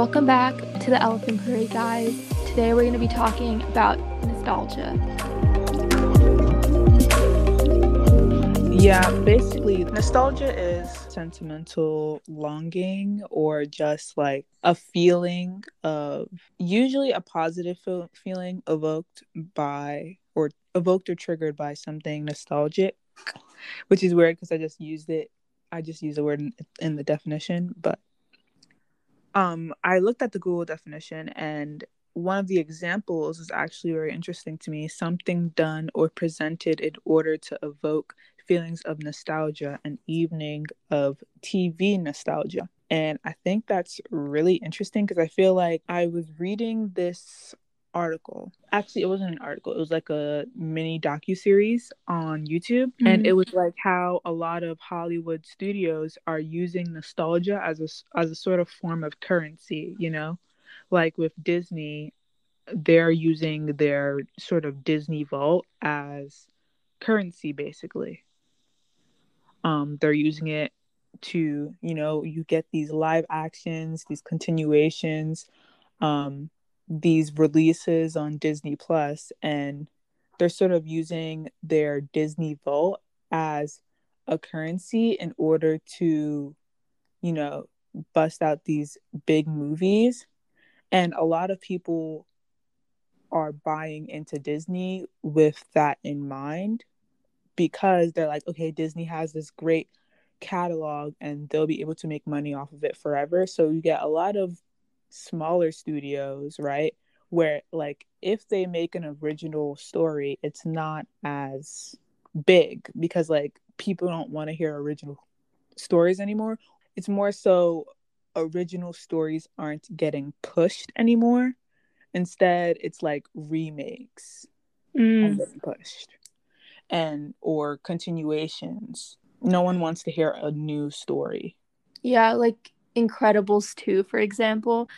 Welcome back to the Elephant Parade, guys. Today we're going to be talking about nostalgia. Yeah, basically, nostalgia is sentimental longing or just like a feeling of usually a positive feel- feeling evoked by or evoked or triggered by something nostalgic, which is weird because I just used it. I just used the word in, in the definition, but um, I looked at the Google definition and one of the examples is actually very interesting to me something done or presented in order to evoke feelings of nostalgia, an evening of TV nostalgia. And I think that's really interesting because I feel like I was reading this article. Actually, it wasn't an article. It was like a mini docu series on YouTube, mm-hmm. and it was like how a lot of Hollywood studios are using nostalgia as a as a sort of form of currency. You know, like with Disney, they're using their sort of Disney Vault as currency, basically um, they're using it to you know you get these live actions these continuations um, these releases on disney plus and they're sort of using their disney vault as a currency in order to you know bust out these big movies and a lot of people are buying into disney with that in mind because they're like, okay, Disney has this great catalog and they'll be able to make money off of it forever. So you get a lot of smaller studios, right? Where like if they make an original story, it's not as big because like people don't want to hear original stories anymore. It's more so original stories aren't getting pushed anymore. Instead, it's like remakes mm. pushed and or continuations. No one wants to hear a new story. Yeah, like Incredibles 2, for example.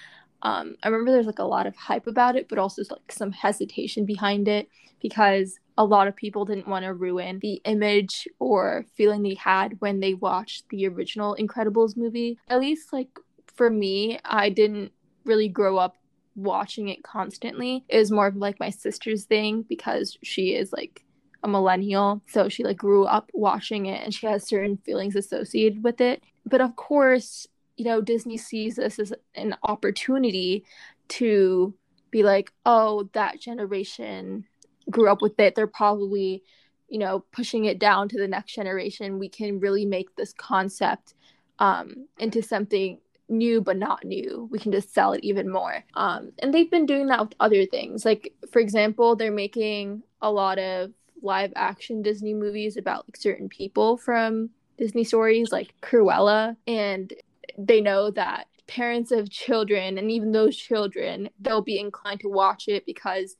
Um, I remember there's like a lot of hype about it, but also like some hesitation behind it because a lot of people didn't want to ruin the image or feeling they had when they watched the original Incredibles movie. At least, like for me, I didn't really grow up watching it constantly. It was more of like my sister's thing because she is like a millennial, so she like grew up watching it and she has certain feelings associated with it. But of course, you know, Disney sees this as an opportunity to be like, oh, that generation grew up with it. They're probably, you know, pushing it down to the next generation. We can really make this concept um, into something new but not new. We can just sell it even more. Um, and they've been doing that with other things. Like, for example, they're making a lot of live action Disney movies about like certain people from Disney stories like Cruella and they know that parents of children and even those children they'll be inclined to watch it because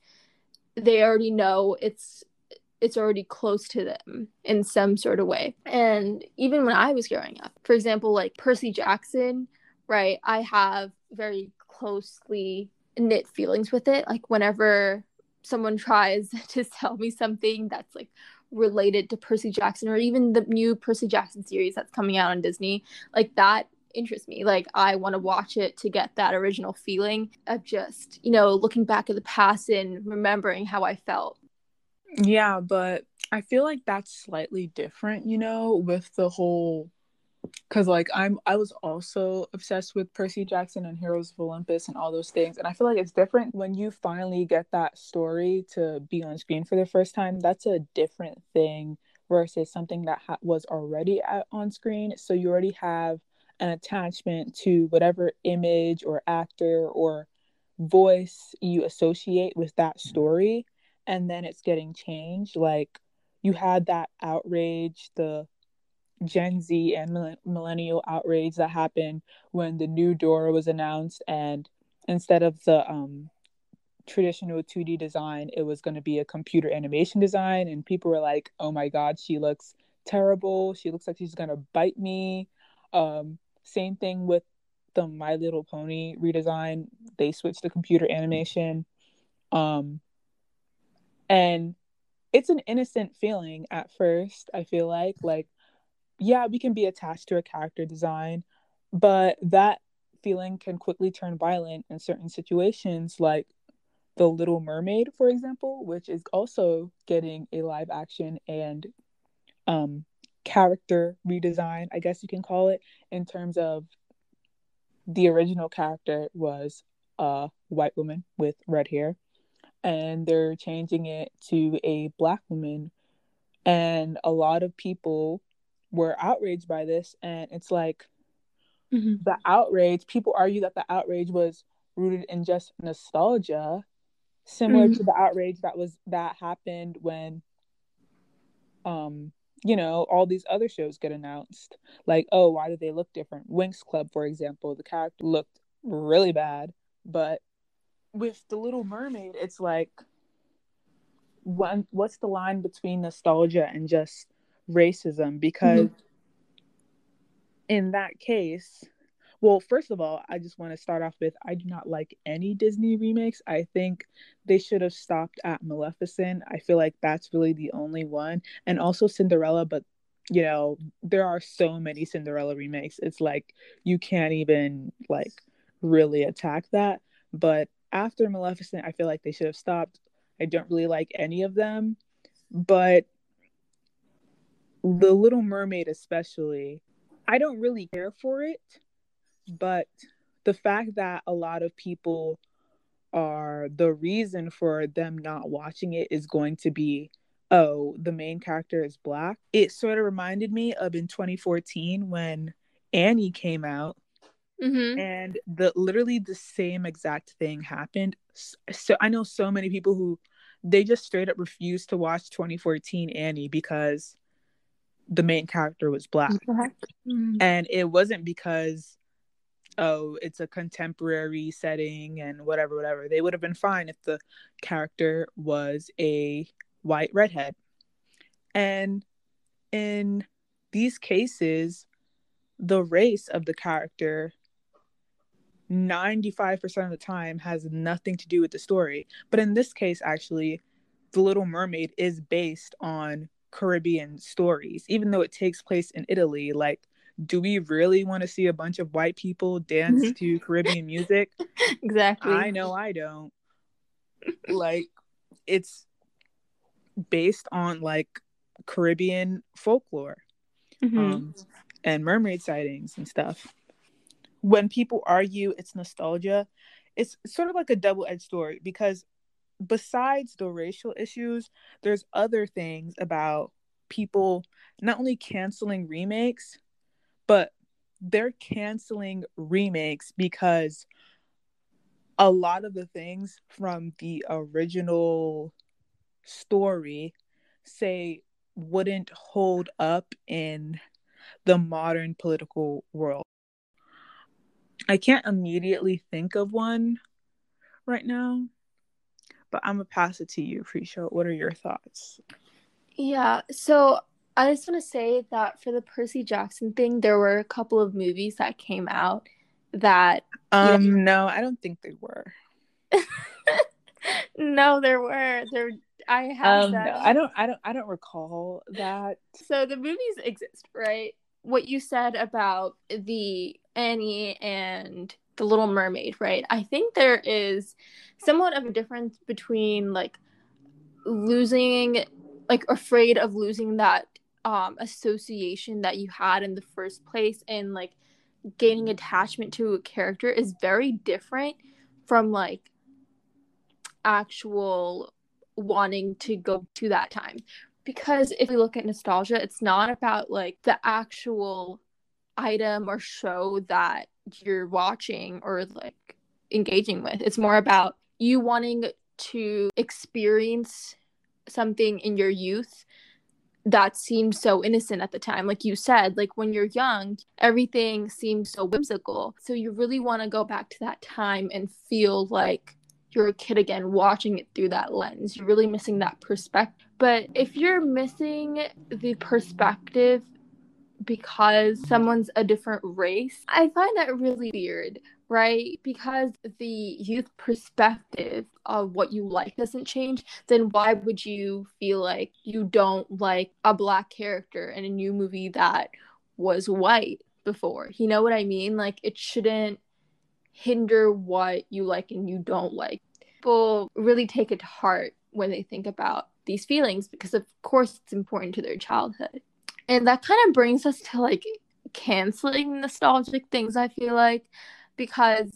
they already know it's it's already close to them in some sort of way. And even when I was growing up, for example, like Percy Jackson, right? I have very closely knit feelings with it. Like whenever someone tries to sell me something that's like related to Percy Jackson or even the new Percy Jackson series that's coming out on Disney, like that interests me. Like I want to watch it to get that original feeling of just, you know, looking back at the past and remembering how I felt. Yeah, but I feel like that's slightly different, you know, with the whole because like i'm i was also obsessed with percy jackson and heroes of olympus and all those things and i feel like it's different when you finally get that story to be on screen for the first time that's a different thing versus something that ha- was already at, on screen so you already have an attachment to whatever image or actor or voice you associate with that story and then it's getting changed like you had that outrage the Gen Z and millennial outrage that happened when the new Dora was announced, and instead of the um, traditional 2D design, it was going to be a computer animation design, and people were like, "Oh my God, she looks terrible. She looks like she's going to bite me." Um, same thing with the My Little Pony redesign; they switched to computer animation, um, and it's an innocent feeling at first. I feel like like yeah, we can be attached to a character design, but that feeling can quickly turn violent in certain situations, like The Little Mermaid, for example, which is also getting a live action and um, character redesign, I guess you can call it, in terms of the original character was a white woman with red hair, and they're changing it to a black woman. And a lot of people were outraged by this, and it's like mm-hmm. the outrage, people argue that the outrage was rooted in just nostalgia, similar mm-hmm. to the outrage that was that happened when um you know, all these other shows get announced. Like, oh, why do they look different? Winx Club, for example, the character looked really bad. But with The Little Mermaid, it's like, when, what's the line between nostalgia and just racism? Because mm-hmm. in that case, well, first of all, I just want to start off with I do not like any Disney remakes. I think they should have stopped at Maleficent. I feel like that's really the only one. And also Cinderella, but you know, there are so many Cinderella remakes. It's like you can't even like really attack that. But after Maleficent, I feel like they should have stopped. I don't really like any of them, but The Little Mermaid especially, I don't really care for it but the fact that a lot of people are the reason for them not watching it is going to be oh the main character is black it sort of reminded me of in 2014 when annie came out mm-hmm. and the literally the same exact thing happened so i know so many people who they just straight up refused to watch 2014 annie because the main character was black mm-hmm. and it wasn't because oh, it's a contemporary setting and whatever, whatever. They would have been fine if the character was a white redhead. And in these cases, the race of the character 95% of the time has nothing to do with the story. But in this case, actually, The Little Mermaid is based on Caribbean stories, even though it takes place in Italy. Like do we really want to see a bunch of white people dance mm-hmm. to Caribbean music? exactly. I know I don't. like it's based on like Caribbean folklore mm-hmm. um, and mermaid sightings and stuff. When people argue it's nostalgia, it's sort of like a double edged sword because besides the racial issues, there's other things about people not only canceling remakes, but they're canceling remakes because a lot of the things from the original story say wouldn't hold up in the modern political world. I can't immediately think of one right now, but I'm gonna pass it to you, Pre-show. What are your thoughts? Yeah, so I just want to say that for the Percy Jackson thing, there were a couple of movies that came out that. Um, know, no, I don't think they were. no, there were. There, I have. Um, no, I don't. I don't. I don't recall that. So the movies exist, right? What you said about the Annie and the Little Mermaid, right? I think there is somewhat of a difference between like losing like afraid of losing that um association that you had in the first place and like gaining attachment to a character is very different from like actual wanting to go to that time. Because if we look at nostalgia it's not about like the actual item or show that you're watching or like engaging with. It's more about you wanting to experience something in your youth that seemed so innocent at the time. Like you said, like when you're young, everything seems so whimsical. So you really want to go back to that time and feel like you're a kid again watching it through that lens. You're really missing that perspective. But if you're missing the perspective because someone's a different race, I find that really weird right? Because the youth perspective of what you like doesn't change, then why would you feel like you don't like a black character in a new movie that was white before? You know what I mean? Like it shouldn't hinder what you like and you don't like. People really take it to heart when they think about these feelings because, of course, it's important to their childhood. And that kind of brings us to like canceling nostalgic things, I feel like, because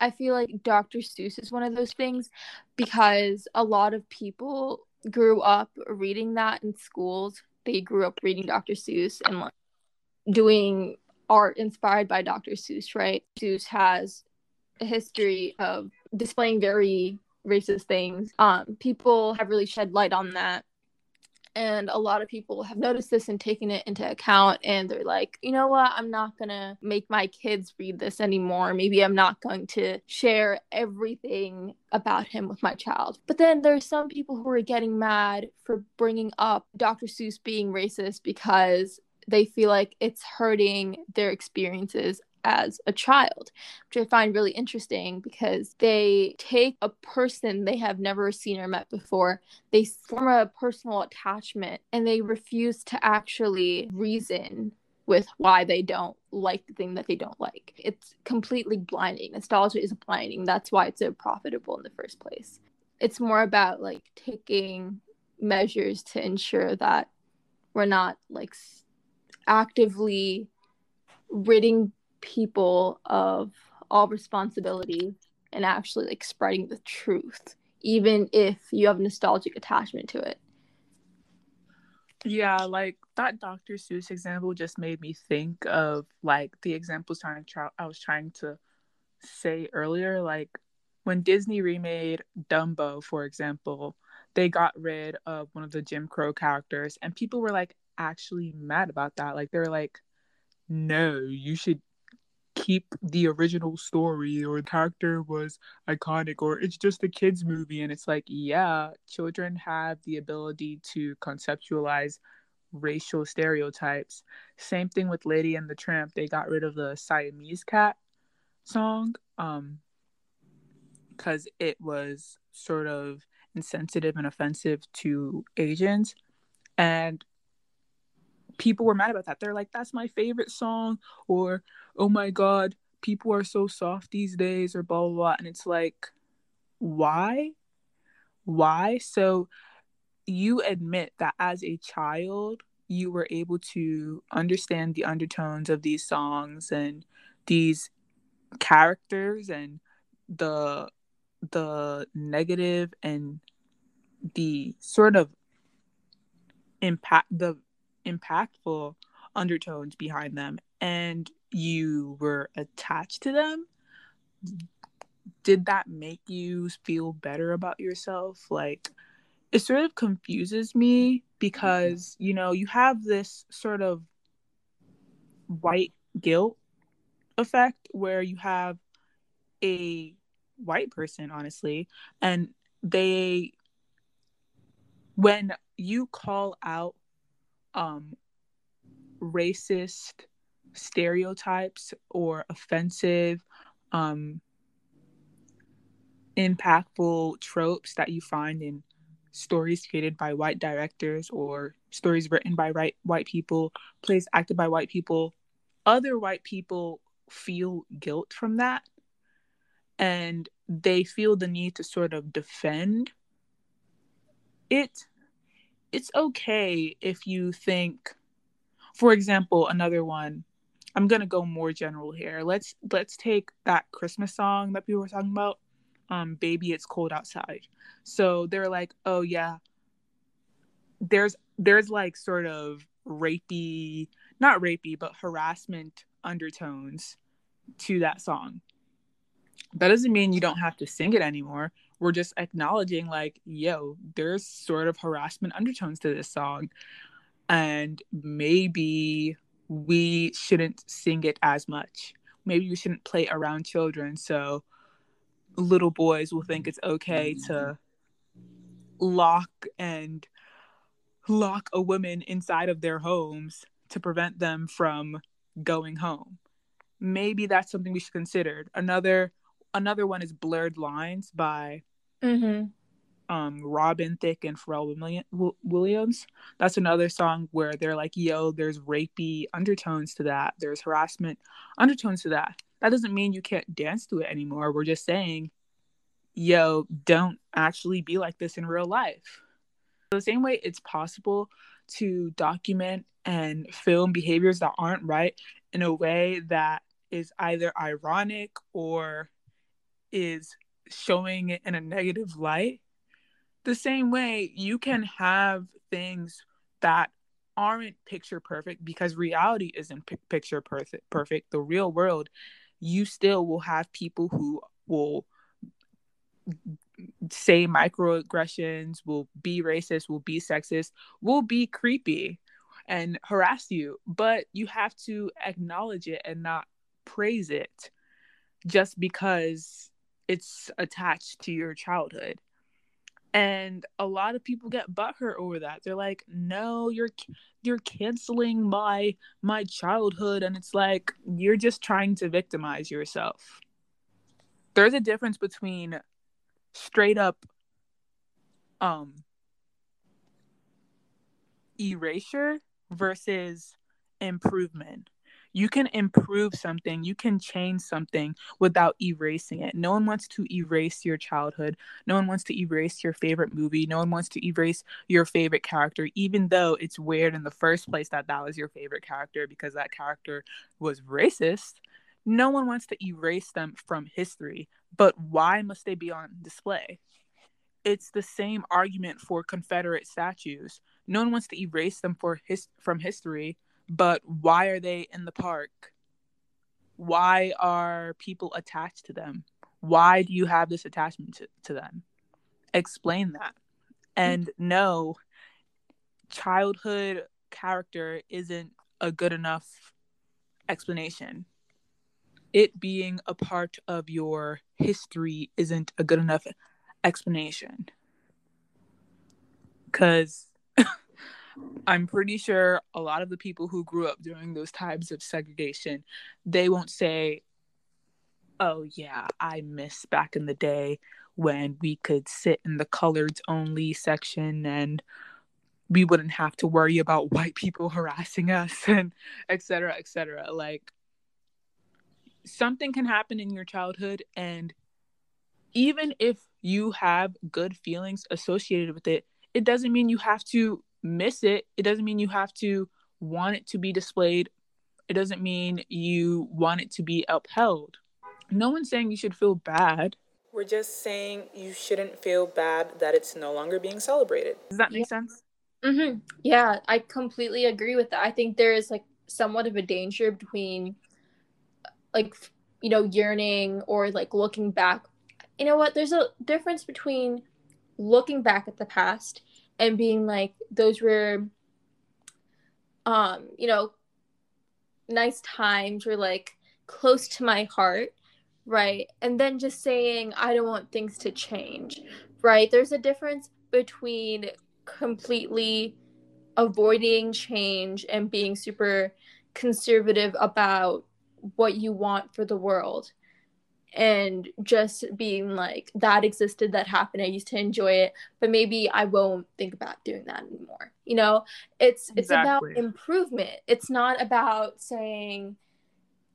I feel like Dr. Seuss is one of those things because a lot of people grew up reading that in schools. They grew up reading Dr. Seuss and like doing art inspired by Dr. Seuss, right? Seuss has a history of displaying very racist things. Um, people have really shed light on that and a lot of people have noticed this and taken it into account and they're like you know what? I'm not gonna make my kids read this anymore. Maybe i'm not going to share everything about him with my child. But then there's some people who are getting mad for bringing up dr seuss being racist because they feel like it's hurting their experiences as a child, which I find really interesting because they take a person they have never seen or met before, they form a personal attachment, and they refuse to actually reason with why they don't like the thing that they don't like. It's completely blinding. Nostalgia is blinding. That's why it's so profitable in the first place. It's more about like taking measures to ensure that we're not like actively ridding people of all responsibility and actually like spreading the truth even if you have nostalgic attachment to it. Yeah like that dr seuss example just made me think of like the examples trying to try, i was trying to say earlier like when disney remade dumbo for example they got rid of one of the jim crow characters and people were like actually mad about that. Like they were like no you should keep the original story or the character was iconic or it's just a kids movie and it's like yeah children have the ability to conceptualize racial stereotypes. Same thing with lady and the tramp. They got rid of the siamese cat song um because it was sort of insensitive and offensive to asians. And people were mad about that. They're like, that's my favorite song, or oh my god, people are so soft these days, or blah blah blah. And it's like, why? Why? So you admit that as a child, you were able to understand the undertones of these songs and these characters and the the negative and the sort of impact the impactful undertones behind them and you were attached to them did that make you feel better about yourself? Like it sort of confuses me because you know you have this sort of white guilt effect where you have a white person honestly and they when you call out um, racist stereotypes or offensive, um, impactful tropes that you find in stories created by white directors or stories written by white white people, plays acted by white people, other white people feel guilt from that. And they feel the need to sort of defend it it's okay if you think for example another one i'm gonna go more general here. Let's let's take that christmas song that people were talking about um baby it's cold outside. So they're like oh yeah. There's there's like sort of rapey not rapey but harassment undertones to that song. That doesn't mean you don't have to sing it anymore. We're just acknowledging like yo there's sort of harassment undertones to this song. And maybe we shouldn't sing it as much. Maybe we shouldn't play around children so little boys will think it's okay to lock and lock a woman inside of their homes to prevent them from going home. Maybe that's something we should consider. Another another one is Blurred Lines by mm-hmm. Um, Robin Thicke and Pharrell Williams. That's another song where they're like, yo, there's rapey undertones to that. There's harassment undertones to that. that doesn't mean you can't dance to it anymore. We're just saying, yo, don't actually be like this in real life. The same way it's possible to document and film behaviors that aren't right in a way that is either ironic or is showing it in a negative light. The same way you can have things that aren't picture perfect because reality isn't p- picture perfect perfect. The real world you still will have people who will say microaggressions will be racist will be sexist will be creepy and harass you but you have to acknowledge it and not praise it just because it's attached to your childhood and a lot of people get butthurt over that. They're like no you're you're canceling my my childhood and it's like you're just trying to victimize yourself. There's a difference between straight up um erasure versus improvement you can improve something, you can change something without erasing it. No one wants to erase your childhood. No one wants to erase your favorite movie. No one wants to erase your favorite character, even though it's weird in the first place that that was your favorite character because that character was racist. No one wants to erase them from history, but why must they be on display? It's the same argument for Confederate statues. No one wants to erase them for his- from history, but why are they in the park? Why are people attached to them? Why do you have this attachment to, to them? Explain that. And no, childhood character isn't a good enough explanation. It being a part of your history isn't a good enough explanation. Because I'm pretty sure a lot of the people who grew up during those times of segregation, they won't say, "Oh yeah, I miss back in the day when we could sit in the coloreds only section and we wouldn't have to worry about white people harassing us and etc etc like something can happen in your childhood and even if you have good feelings associated with it it doesn't mean you have to miss it, it doesn't mean you have to want it to be displayed. It doesn't mean you want it to be upheld. No one's saying you should feel bad. We're just saying you shouldn't feel bad that it's no longer being celebrated. Does that make yeah. sense? Mm-hmm. Yeah, I completely agree with that. I think there is like somewhat of a danger between like you know yearning or like looking back. You know what? There's a difference between looking back at the past and being like those were um you know nice times were like close to my heart right? And then just saying i don't want things to change right? There's a difference between completely avoiding change and being super conservative about what you want for the world and just being like that existed that happened i used to enjoy it but maybe i won't think about doing that anymore you know? It's it's about improvement. It's not about saying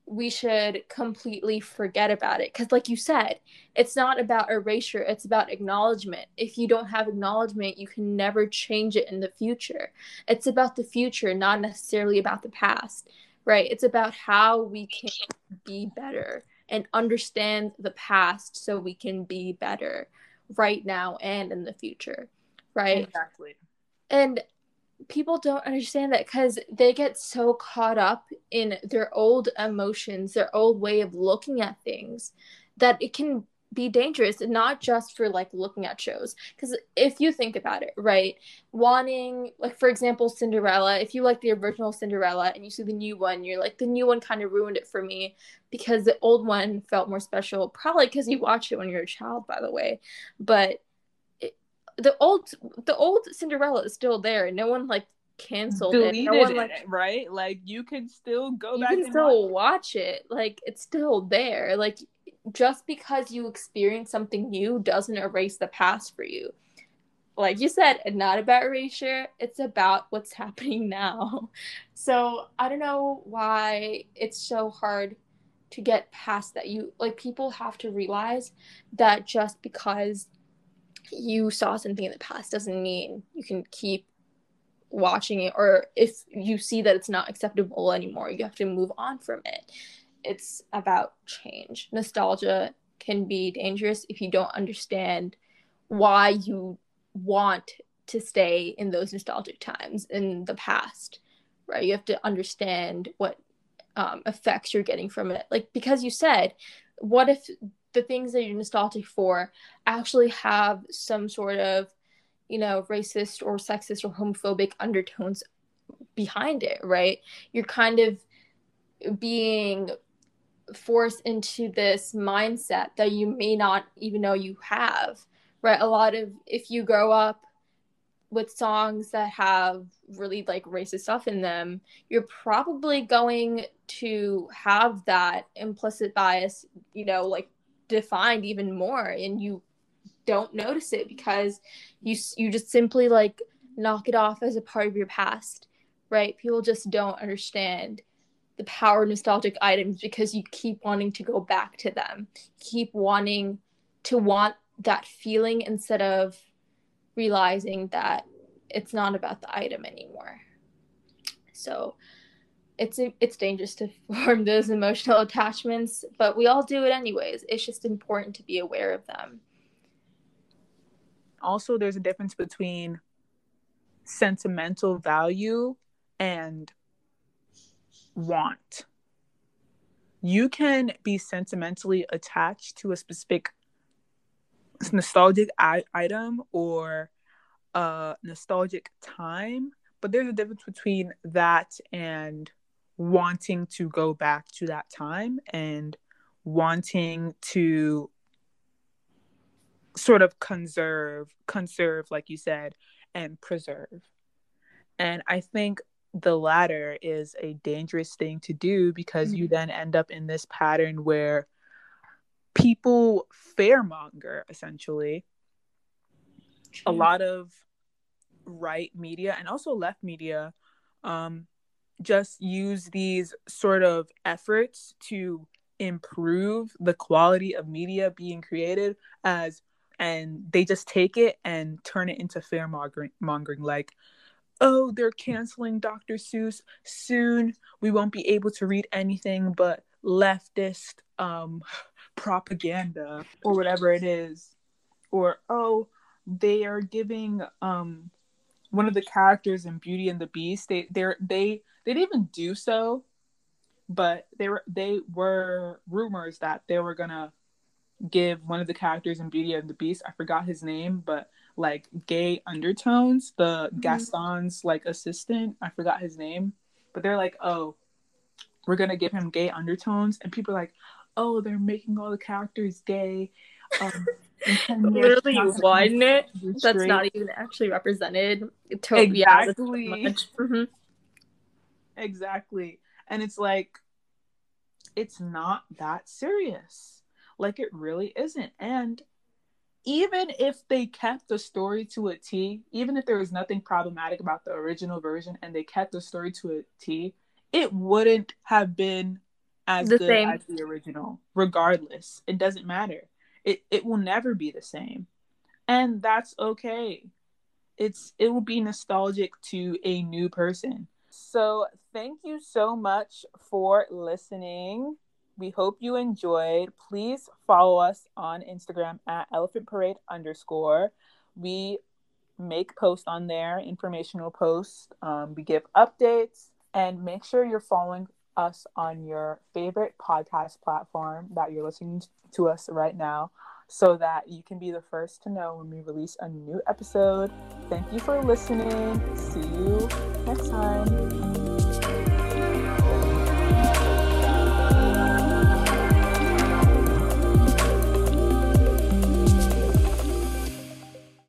we should completely forget about it because like you said it's not about erasure it's about acknowledgement. If you don't have acknowledgement you can never change it in the future. It's about the future not necessarily about the past right? It's about how we can be better and understand the past so we can be better right now and in the future right? Exactly. And people don't understand that because they get so caught up in their old emotions their old way of looking at things that it can be dangerous not just for like looking at shows because if you think about it right wanting like for example cinderella if you like the original cinderella and you see the new one you're like the new one kind of ruined it for me because the old one felt more special probably because you watched it when you were a child by the way but it, the old the old cinderella is still there no one like canceled Deleted it. No one, like, it, right? Like you can still go you back. You can still watch. watch it. Like it's still there. Like just because you experience something new doesn't erase the past for you. Like you said, it's not about erasure, it's about what's happening now. So I don't know why it's so hard to get past that. You like people have to realize that just because you saw something in the past doesn't mean you can keep watching it or if you see that it's not acceptable anymore you have to move on from it it's about change. Nostalgia can be dangerous if you don't understand why you want to stay in those nostalgic times in the past right? You have to understand what um, effects you're getting from it. Like because you said what if the things that you're nostalgic for actually have some sort of you know racist or sexist or homophobic undertones behind it right? You're kind of being forced into this mindset that you may not even know you have right? A lot of if you grow up with songs that have really like racist stuff in them you're probably going to have that implicit bias you know like defined even more and you don't notice it because you you just simply like knock it off as a part of your past right? People just don't understand the power of nostalgic items because you keep wanting to go back to them keep wanting to want that feeling instead of realizing that it's not about the item anymore so it's it's dangerous to form those emotional attachments, but we all do it anyways. It's just important to be aware of them. Also, there's a difference between sentimental value and want. You can be sentimentally attached to a specific nostalgic I- item or a nostalgic time, but there's a difference between that and wanting to go back to that time and wanting to sort of conserve conserve like you said and preserve and i think the latter is a dangerous thing to do because mm-hmm. you then end up in this pattern where people fearmonger essentially True. a lot of right media and also left media um, just use these sort of efforts to improve the quality of media being created as and they just take it and turn it into fear mongering like oh they're canceling dr seuss soon. We won't be able to read anything but leftist um propaganda or whatever it is. Or oh they are giving um one of the characters in beauty and the beast they they're they they didn't even do so, but they were they were rumors that they were gonna give one of the characters in Beauty and the Beast. I forgot his name, but like gay undertones. The mm-hmm. Gaston's like assistant. I forgot his name, but they're like, oh, we're gonna give him gay undertones, and people are like, oh, they're making all the characters gay. Um, Literally it. That's not even actually represented. Totally, exactly. Yeah, mm-hmm. Exactly. And it's like, it's not that serious. Like, it really isn't. And even if they kept the story to a T, even if there was nothing problematic about the original version and they kept the story to a T, it wouldn't have been as the good same. as the original, regardless. It doesn't matter. It it will never be the same. And that's okay. It's it will be nostalgic to a new person. So, thank you so much for listening. We hope you enjoyed. Please follow us on Instagram at elephant parade underscore. We make posts on there, informational posts. Um, we give updates and make sure you're following us on your favorite podcast platform that you're listening to us right now so that you can be the first to know when we release a new episode. Thank you for listening. See you next time.